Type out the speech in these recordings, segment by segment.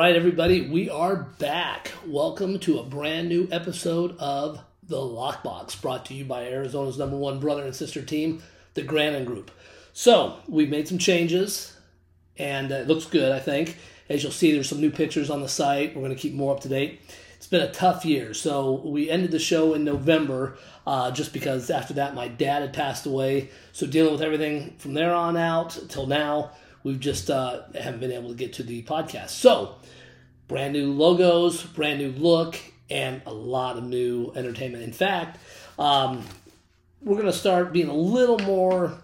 right, everybody, we are back. Welcome to a brand new episode of The Lockbox, brought to you by Arizona's number one brother and sister team, the Grandon Group. So, we've made some changes, and it looks good, I think. As you'll see, there's some new pictures on the site. We're going to keep more up to date. It's been a tough year, so we ended the show in November uh, just because after that my dad had passed away. So, dealing with everything from there on out till now We've just uh, haven't been able to get to the podcast. So, brand new logos, brand new look, and a lot of new entertainment. In fact, um, we're going to start being a little more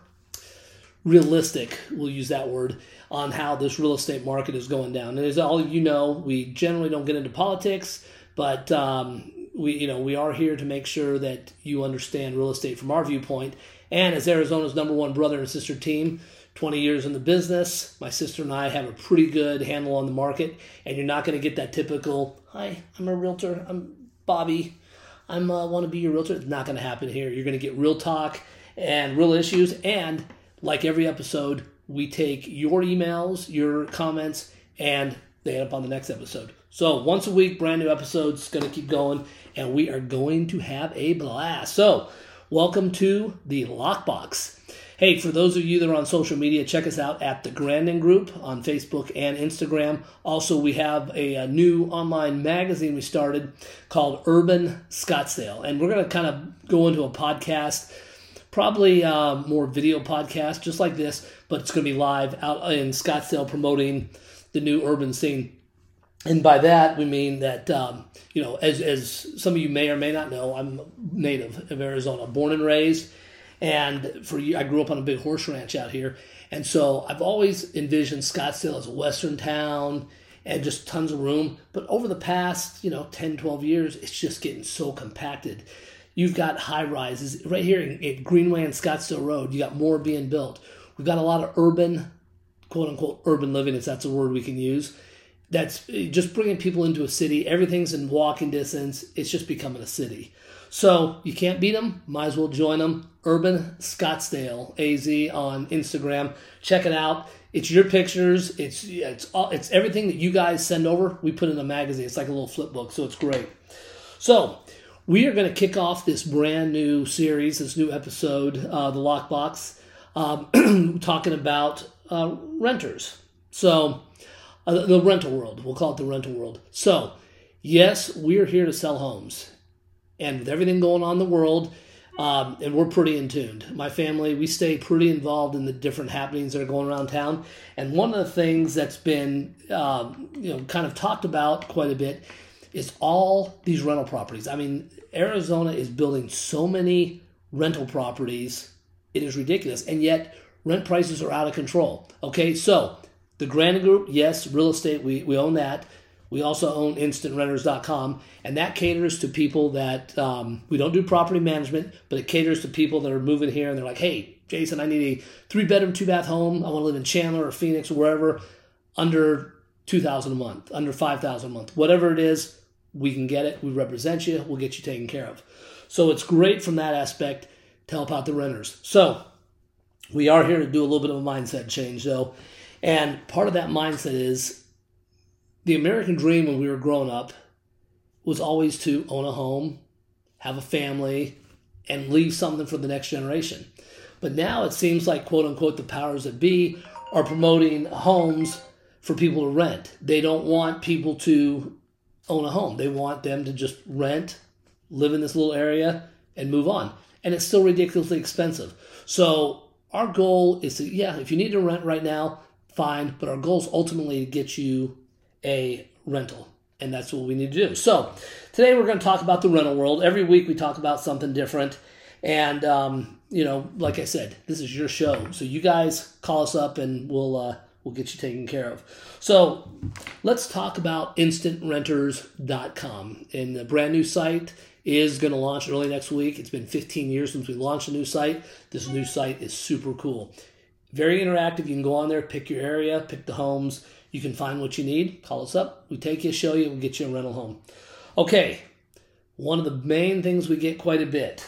realistic, we'll use that word, on how this real estate market is going down. And as all of you know, we generally don't get into politics, but um, we, you know, we are here to make sure that you understand real estate from our viewpoint. And as Arizona's number one brother and sister team, 20 years in the business. My sister and I have a pretty good handle on the market, and you're not going to get that typical, hi, I'm a realtor, I'm Bobby, I uh, want to be your realtor. It's not going to happen here. You're going to get real talk and real issues. And like every episode, we take your emails, your comments, and they end up on the next episode. So once a week, brand new episodes, going to keep going, and we are going to have a blast. So welcome to the Lockbox. Hey, for those of you that are on social media, check us out at the Grandon Group on Facebook and Instagram. Also, we have a, a new online magazine we started called Urban Scottsdale, and we're going to kind of go into a podcast, probably uh, more video podcast, just like this, but it's going to be live out in Scottsdale promoting the new urban scene. And by that, we mean that, um, you know, as, as some of you may or may not know, I'm native of Arizona, born and raised and for you, I grew up on a big horse ranch out here. And so I've always envisioned Scottsdale as a western town and just tons of room. But over the past, you know, 10, 12 years, it's just getting so compacted. You've got high rises right here in, Greenway and Scottsdale Road. You got more being built. We've got a lot of urban, quote unquote, urban living, if that's a word we can use. That's eh, just bringing people into a city. Everything's in walking distance. It's just becoming a city. So you can't beat them. Might as well join them. Urban Scottsdale AZ on Instagram. Check it out. It's your pictures. It's it's all, it's everything that you guys send over. We put in a magazine. It's like a little flip book, so it's great. So we are going to kick off this brand new series, this new episode, uh, the Lockbox, um, talking about uh, renters. So uh, the rental world. We'll call it the rental world. So yes, we are here to sell homes and with everything going on in the world, um, and we're pretty in tuned. My family, we stay pretty involved in the different happenings that are going around town. And one of the things that's been, uh, you know, kind of talked about quite a bit is all these rental properties. I mean, Arizona is building so many rental properties, it is ridiculous. And yet, rent prices are out of control. Okay, so the Grandon Group, yes, real estate, we, we own that. We also own instantrenters.com, and that caters to people that um, we don't do property management, but it caters to people that are moving here and they're like, hey, Jason, I need a three bedroom, two bath home. I want to live in Chandler or Phoenix or wherever under 2000 a month, under 5000 a month. Whatever it is, we can get it. We represent you. We'll get you taken care of. So it's great from that aspect to help out the renters. So we are here to do a little bit of a mindset change, though. And part of that mindset is the American dream when we were growing up was always to own a home, have a family, and leave something for the next generation. But now it seems like, quote unquote, the powers that be are promoting homes for people to rent. They don't want people to own a home. They want them to just rent, live in this little area, and move on. And it's still ridiculously expensive. So our goal is to, yeah, if you need to rent right now, fine. But our goal is ultimately to get you a rental. And that's what we need to do. So, today we're going to talk about the rental world. Every week we talk about something different. And, um, you know, like I said, this is your show. So, you guys call us up and we'll, uh, we'll get you taken care of. So, let's talk about instantrenters.com. And the brand new site is going to launch early next week. It's been 15 years since we launched a new site. This new site is super cool. Very interactive. You can go on there, pick your area, pick the homes you can find what you need. Call us up. We take you, show you, we'll get you a rental home. Okay, one of the main things we get quite a bit.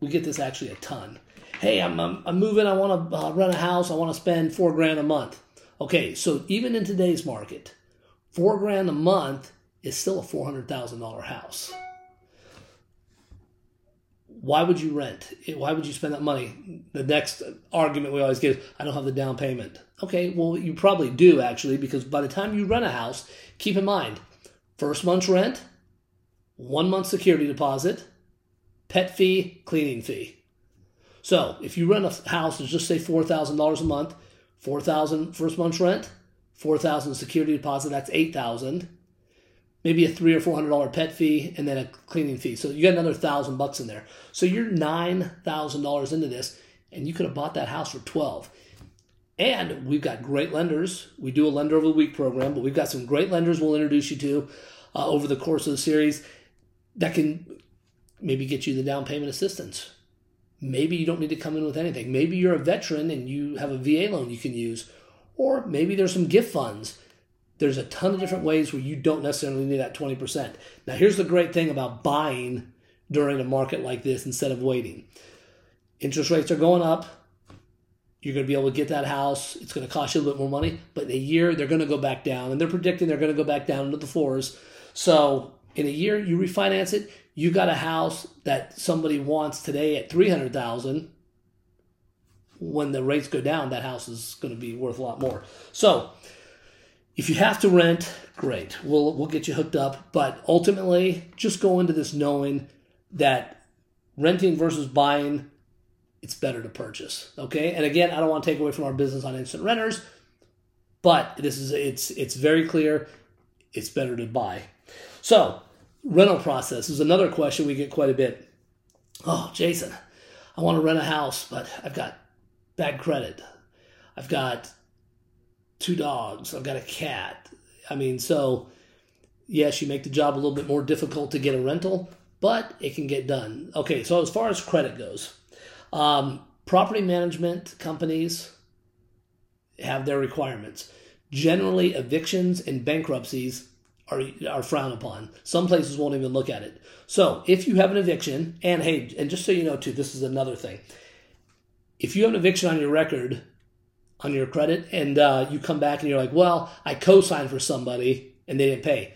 We get this actually a ton. Hey, I'm, I'm, I'm moving. I want to uh, rent a house. I want to spend four grand a month. Okay, so even in today's market, Four grand a month is still a $400,000 house. Why would you rent? Why would you spend that money? The next argument we always get is, I don't have the down payment. Okay, well, you probably do actually, because by the time you rent a house, keep in mind first month's rent, one month security deposit, pet fee, cleaning fee. So if you rent a house, let's just say $4,000 a month, 4000 first month's rent, 4000 security deposit, that's 8000 maybe a three or four hundred dollar pet fee and then a cleaning fee. So you got another thousand bucks in there. So you're nine thousand dollars into this, and you could have bought that house for twelve. And we've got great lenders. We do a lender of the week program, but we've got some great lenders we'll introduce you to uh, over the course of the series that can maybe get you the down payment assistance. Maybe you don't need to come in with anything. Maybe you're a veteran and you have a VA loan you can use. Or maybe there's some gift funds there's a ton of different ways where you don't necessarily need that 20%. Now, here's the great thing about buying during a market like this instead of waiting interest rates are going up. You're going to be able to get that house. It's going to cost you a little bit more money, but in a year, they're going to go back down, and they're predicting they're going to go back down into the fours. So, in a year, you refinance it, you got a house that somebody wants today at 300000 when the rates go down, that house is going to be worth a lot more. So, if you have to rent, great. We'll we'll get you hooked up, but ultimately just go into this knowing that renting versus buying it's better to purchase. Okay? And again, I don't want to take away from our business on instant renters, but this is it's it's very clear it's better to buy. So, rental process is another question we get quite a bit. Oh, Jason, I want to rent a house, but I've got bad credit. I've got two dogs. I've got a cat. I mean, so yes, you make the job a little bit more difficult to get a rental, but it can get done. Okay, so as far as credit goes, um, property management companies have their requirements. Generally, evictions and bankruptcies are, are frowned upon. Some places won't even look at it. So, if you have an eviction, and hey, and just so you know, too, this is another thing. If you have an eviction on your record, on your credit and uh, you come back and you're like, well, I co signed for somebody and they didn't pay.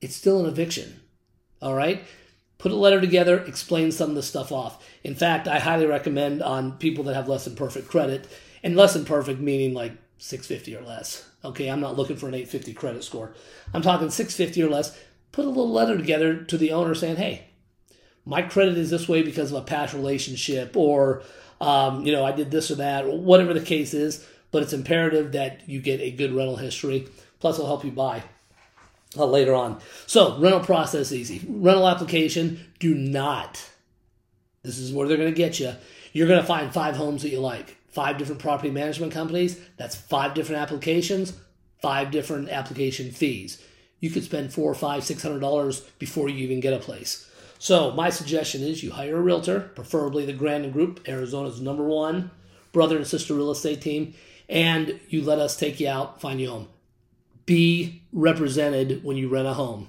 It's still an eviction. All right? Put a letter together, explain some of the stuff off. In fact, I highly recommend on people that have less than perfect credit, and less than perfect meaning like 650 or less. Okay, I'm not looking for an 850 credit score. I'm talking 650 or less. Put a little letter together to the owner saying, hey, my credit is this way because of a past relationship, or, um, you know, I did this or that, or whatever the case is but it's imperative that you get a good rental history. Plus, it'll help you buy uh, later on. So, rental process easy. Rental application, do not. This is where they're going to get you. You're going to find five homes that you like, five different property management companies. That's five different applications, five different application fees. You could spend four, five, six hundred dollars before you even get a place. So, my suggestion is you hire a realtor, preferably the Grandon Group, Arizona's number one brother and sister real estate team and you let us take you out, find you home. Be represented when you rent a home.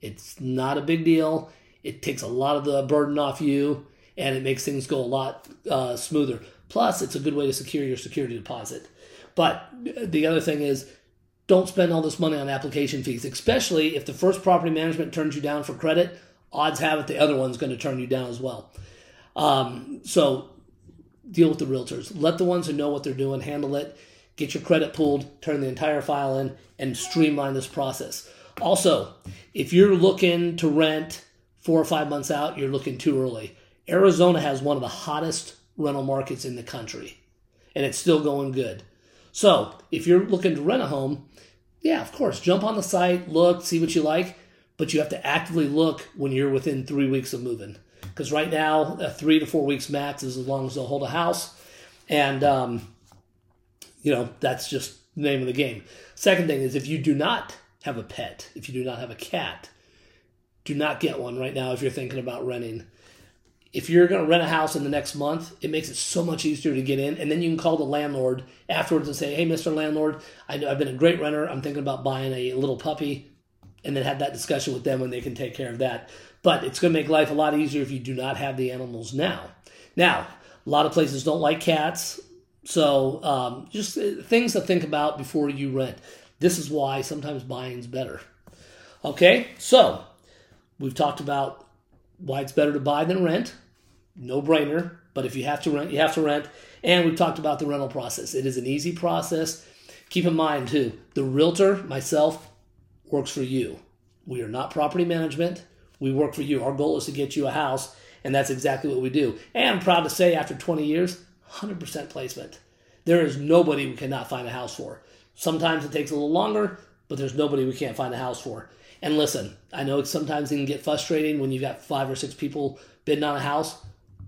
It's not a big deal. It takes a lot of the burden off you, and it makes things go a lot uh, smoother. Plus, it's a good way to secure your security deposit. But the other thing is, don't spend all this money on application fees, especially if the first property management turns you down for credit. Odds have it the other one's going to turn you down as well. Um, so deal with the realtors. Let the ones who know what they're doing handle it. Get your credit pulled, turn the entire file in, and streamline this process. Also, if you're looking to rent four or five months out, you're looking too early. Arizona has one of the hottest rental markets in the country, and it's still going good. So, if you're looking to rent a home, yeah, of course, jump on the site, look, see what you like, but you have to actively look when you're within three weeks of moving because right now a three to four weeks max is as long as they'll hold a house, and um, you know that's just the name of the game. Second thing is if you do not have a pet, if you do not have a cat, do not get one right now if you're thinking about renting. If you're going to rent a house in the next month, it makes it so much easier to get in. And then you can call the landlord afterwards and say, Hey, Mr. Landlord, I have been a great renter. I'm thinking about buying a little puppy. And then have that discussion with them when they can take care of that. But it's going to make life a lot easier if you do not have the animals now. Now, a lot of places don't like cats, so um, just uh, things to think about before you rent. This is why sometimes buying's better. Okay, so we've talked about why it's better to buy than rent. No brainer. But if you have to rent, you have to rent. And we've talked about the rental process. It is an easy process. Keep in mind, too, the realtor, myself, works for you. We are not property management. We work for you. Our goal is to get you a house, and that's exactly what we do. And I'm proud to say, after 20 years, 100% placement. There is nobody we cannot find a house for. Sometimes it takes a little longer, but there's nobody we can't find a house for. And listen, I know sometimes it can get frustrating when you've got five or six people bidding on a house.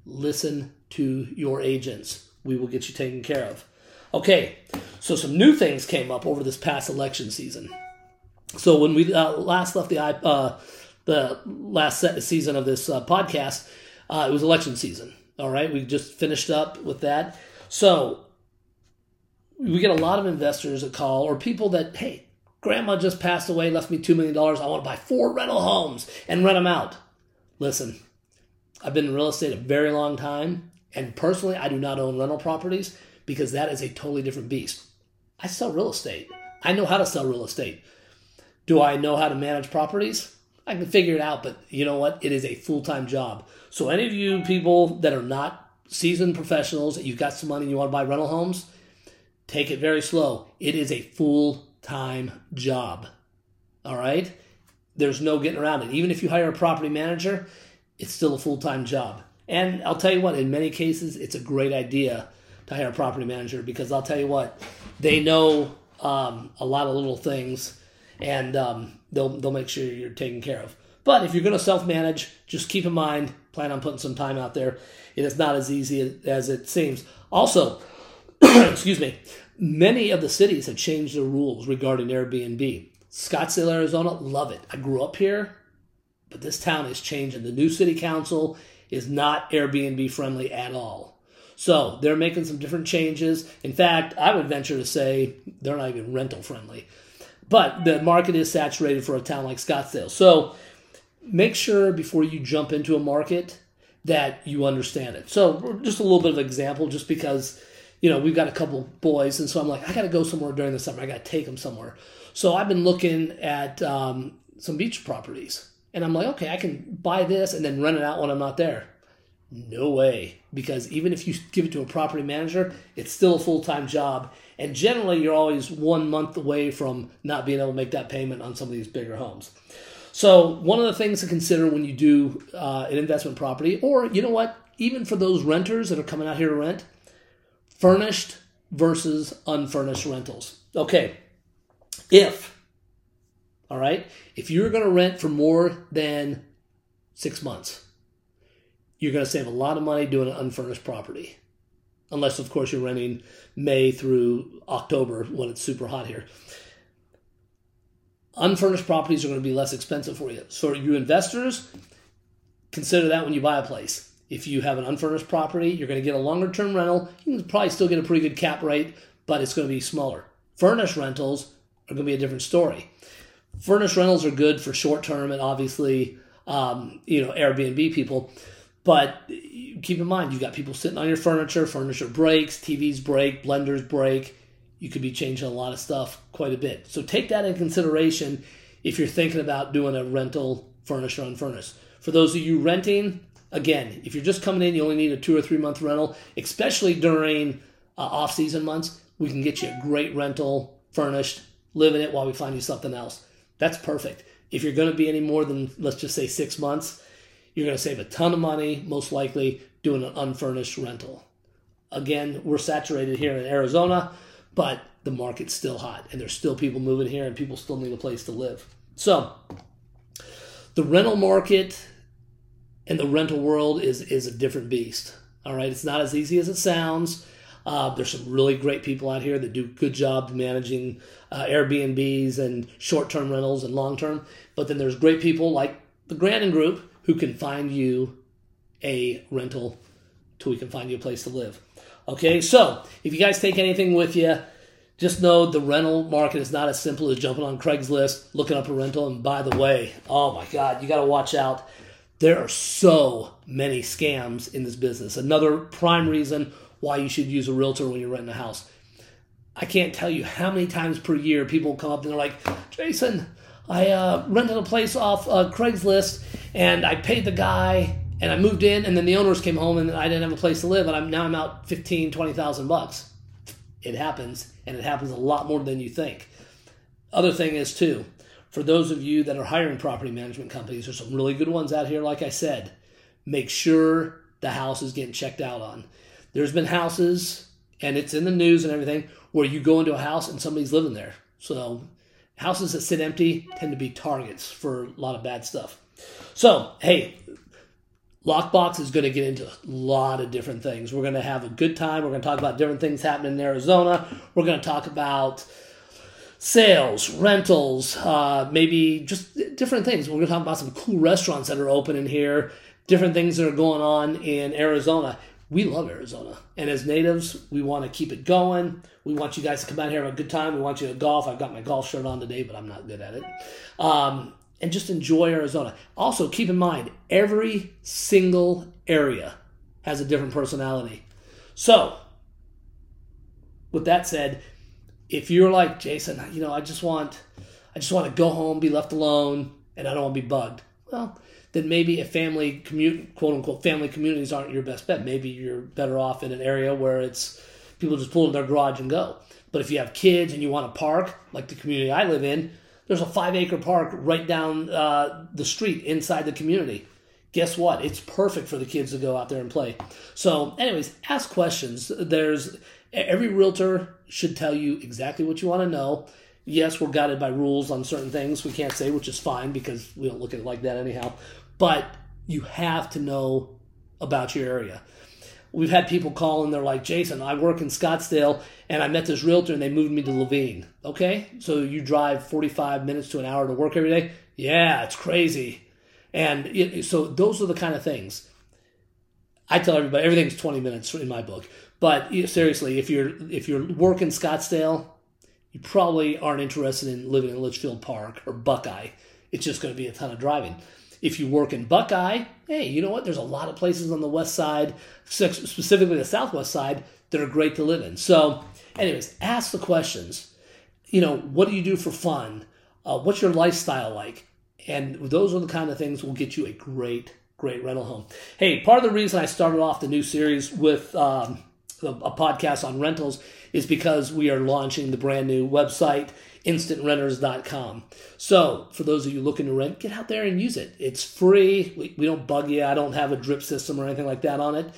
Listen to your agents. We will get you taken care of. Okay, so some new things came up over this past election season. So when we uh, last left the uh, the last season of this uh, podcast, uh, it was election season. All right, we just finished up with that. So we get a lot of investors that call or people that hey, grandma just passed away, left me two million dollars. I want to buy four rental homes and rent them out. Listen, I've been in real estate a very long time, and personally, I do not own rental properties because that is a totally different beast. I sell real estate. I know how to sell real estate. Do I know how to manage properties? I can figure it out, but you know what? It is a full time job. So, any of you people that are not seasoned professionals, you've got some money and you want to buy rental homes, take it very slow. It is a full time job. All right? There's no getting around it. Even if you hire a property manager, it's still a full time job. And I'll tell you what, in many cases, it's a great idea to hire a property manager because I'll tell you what, they know um, a lot of little things and um, they'll, they'll make sure you're taken care of. But if you're going to self manage, just keep in mind, plan on putting some time out there. It is not as easy as it seems. Also, excuse me, many of the cities have changed their rules regarding Airbnb. Scottsdale, Arizona, love it. I grew up here, but this town is changing. The new city council is not Airbnb friendly at all. So they're making some different changes. In fact, I would venture to say they're not even rental friendly. But the market is saturated for a town like Scottsdale. So make sure before you jump into a market that you understand it. So just a little bit of example, just because you know we've got a couple boys, and so I'm like, I got to go somewhere during the summer. I got to take them somewhere. So I've been looking at um, some beach properties, and I'm like, okay, I can buy this and then rent it out when I'm not there. No way, because even if you give it to a property manager, it's still a full time job, and generally you're always one month away from not being able to make that payment on some of these bigger homes. So one of the things to consider when you do uh, an investment property, or you know what, even for those renters that are coming out here to rent, furnished versus unfurnished rentals. Okay, if all right, if you're going to rent for more than six months, you're going to save a lot of money doing an unfurnished property. Unless, of course, you're renting May through October when it's super hot here unfurnished properties are going to be less expensive for you. So, you investors, consider that when you buy a place. If you have an unfurnished property, you're going to get a longer term rental. You can probably still get a pretty good cap rate, but it's going to be smaller. Furnished rentals are going to be a different story. Furnished rentals are good for short term and obviously, um, you know, Airbnb people. But keep in mind, you've got people sitting on your furniture, furniture breaks, TVs break, blenders break you could be changing a lot of stuff quite a bit. So take that in consideration if you're thinking about doing a rental furniture or unfurnished. For those of you renting, again, if you're just coming in, you only need a two or three month rental, especially during uh, off season months. We can get you a great rental, furnished, live in it while we find you something else. That's perfect. If you're going to be any more than, let's just say, six months, you're going to save a ton of money, most likely, doing an unfurnished rental. Again, we're saturated here in Arizona but the market's still hot and there's still people moving here and people still need a place to live. So the rental market and the rental world is is a different beast. All right, it's not as easy as it sounds. Uh, there's some really great people out here that do good job managing uh, Airbnbs and short-term rentals and long-term. But then there's great people like the Grandon Group who can find you a rental till we can find you a place to live. Okay, so if you guys take anything with you, just know the rental market is not as simple as jumping on Craigslist, looking up a rental, and by the way, oh my God, you got to watch out. There are so many scams in this business. Another prime reason why you should use a realtor when you're renting a house. I can't tell you how many times per year people come up and they're like, Jason, I uh, rented a place off uh, Craigslist and I paid the guy and I moved in and then the owners came home and I didn't have a place to live and I'm now I'm out 15, 20,000 bucks. It happens and it happens a lot more than you think. Other thing is too, for those of you that are hiring property management companies, there's some really good ones out here. Like I said, make sure the house is getting checked out on. There's been houses, and it's in the news and everything, where you go into a house and somebody's living there. So houses that sit empty tend to be targets for a lot of bad stuff. So, hey, Lockbox is going to get into a lot of different things. We're going to have a good time. We're going to talk about different things happening in Arizona. We're going to talk about sales, rentals, uh, maybe just different things. We're going to talk about some cool restaurants that are open in here, different things that are going on in Arizona. We love Arizona. And as natives, we want to keep it going. We want you guys to come out here have a good time. We want you to golf. I've got my golf shirt on today, but I'm not good at it. Um, and just enjoy Arizona. Also, keep in mind, every single area has a different personality. So, with that said, if you're like Jason, you know, I just want, I just want to go home, be left alone, and I don't want to be bugged. Well, then maybe a family commute, quote unquote, family communities aren't your best bet. Maybe you're better off in an area where it's people just pull in their garage and go. But if you have kids and you want to park, like the community I live in, there's a five acre park right down uh, the street inside the community. Guess what? It's perfect for the kids to go out there and play. So, anyways, ask questions. There's every realtor should tell you exactly what you want to know. Yes, we're guided by rules on certain things we can't say, which is fine because we don't look at it like that anyhow. But you have to know about your area. We've had people call and they're like, Jason, I work in Scottsdale and I met this realtor and they moved me to Laveen. Okay, so you drive 45 minutes to an hour to work every day? Yeah, it's crazy. And it, so those are the kind of things. I tell everybody everything's 20 minutes in my book. But seriously, if you're if you're working Scottsdale, you probably aren't interested in living in Litchfield Park or Buckeye. It's just going to be a ton of driving. If you work in Buckeye, hey, you know what? There's a lot of places on the west side, specifically the southwest side, that are great to live in. So, anyways, ask the questions. You know, what do you do for fun? Uh, what's your lifestyle like? And those are the kind of things will get you a great, great rental home. Hey, part of the reason I started off the new series with um, a podcast on rentals is because we are launching the brand new website instantrenters.com. So, for those of you looking to rent, get out there and use it. It's free. We, we don't bug you. I don't have a drip system or anything like that on it.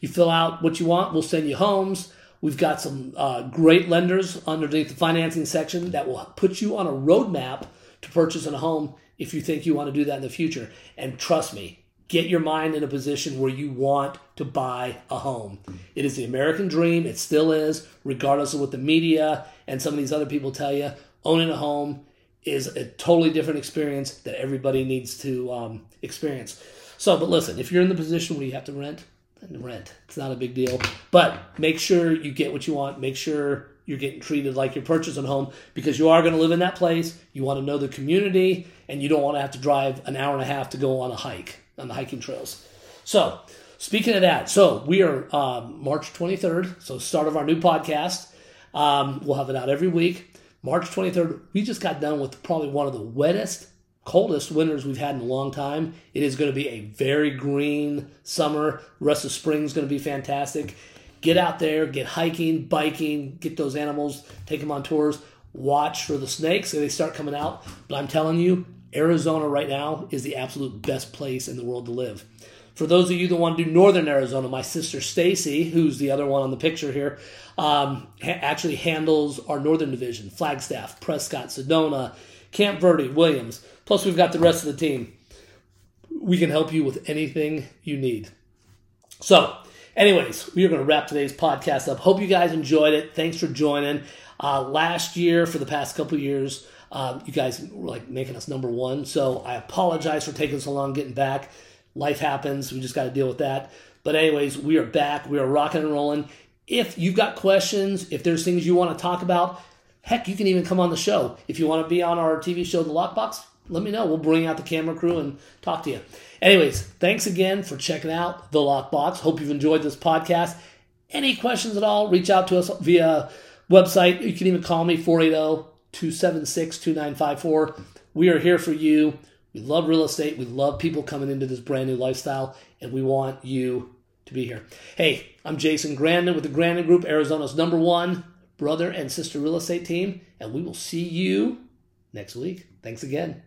You fill out what you want, we'll send you homes. We've got some uh, great lenders underneath the financing section that will put you on a roadmap to purchase a home if you think you want to do that in the future. And trust me, get your mind in a position where you want to buy a home. It is the American dream. It still is, regardless of what the media and some of these other people tell you. Owning a home is a totally different experience that everybody needs to um, experience. So, but listen, if you're in the position where you have to rent, then rent. It's not a big deal. But make sure you get what you want. Make sure you're getting treated like you're purchasing a home because you are going to live in that place. You want to know the community, and you don't want to have to drive an hour and a half to go on a hike on the hiking trails. So, speaking of that, so we are um, March 23rd, so start of our new podcast. Um, we'll have it out every week. March 23rd, we just got done with probably one of the wettest, coldest winters we've had in a long time. It is going to be a very green summer. The rest of spring is going to be fantastic. Get out there, get hiking, biking, get those animals, take them on tours. Watch for the snakes so they start coming out. But I'm telling you, Arizona right now is the absolute best place in the world to live. For those of you that want to do northern Arizona, my sister Stacey, who's the other one on the picture here, um, ha- actually handles our northern division Flagstaff, Prescott, Sedona, Camp Verde, Williams. Plus, we've got the rest of the team. We can help you with anything you need. So, anyways, we are going to wrap today's podcast up. Hope you guys enjoyed it. Thanks for joining. Uh, last year, for the past couple years, um, you guys were like making us number one. So I apologize for taking so long getting back. Life happens. We just got to deal with that. But, anyways, we are back. We are rocking and rolling. If you've got questions, if there's things you want to talk about, heck, you can even come on the show. If you want to be on our TV show, The Lockbox, let me know. We'll bring out the camera crew and talk to you. Anyways, thanks again for checking out The Lockbox. Hope you've enjoyed this podcast. Any questions at all, reach out to us via website. You can even call me 480 276 2954. We are here for you. We love real estate. We love people coming into this brand new lifestyle, and we want you to be here. Hey, I'm Jason Grandon with the Grandon Group, Arizona's number one brother and sister real estate team, and we will see you next week. Thanks again.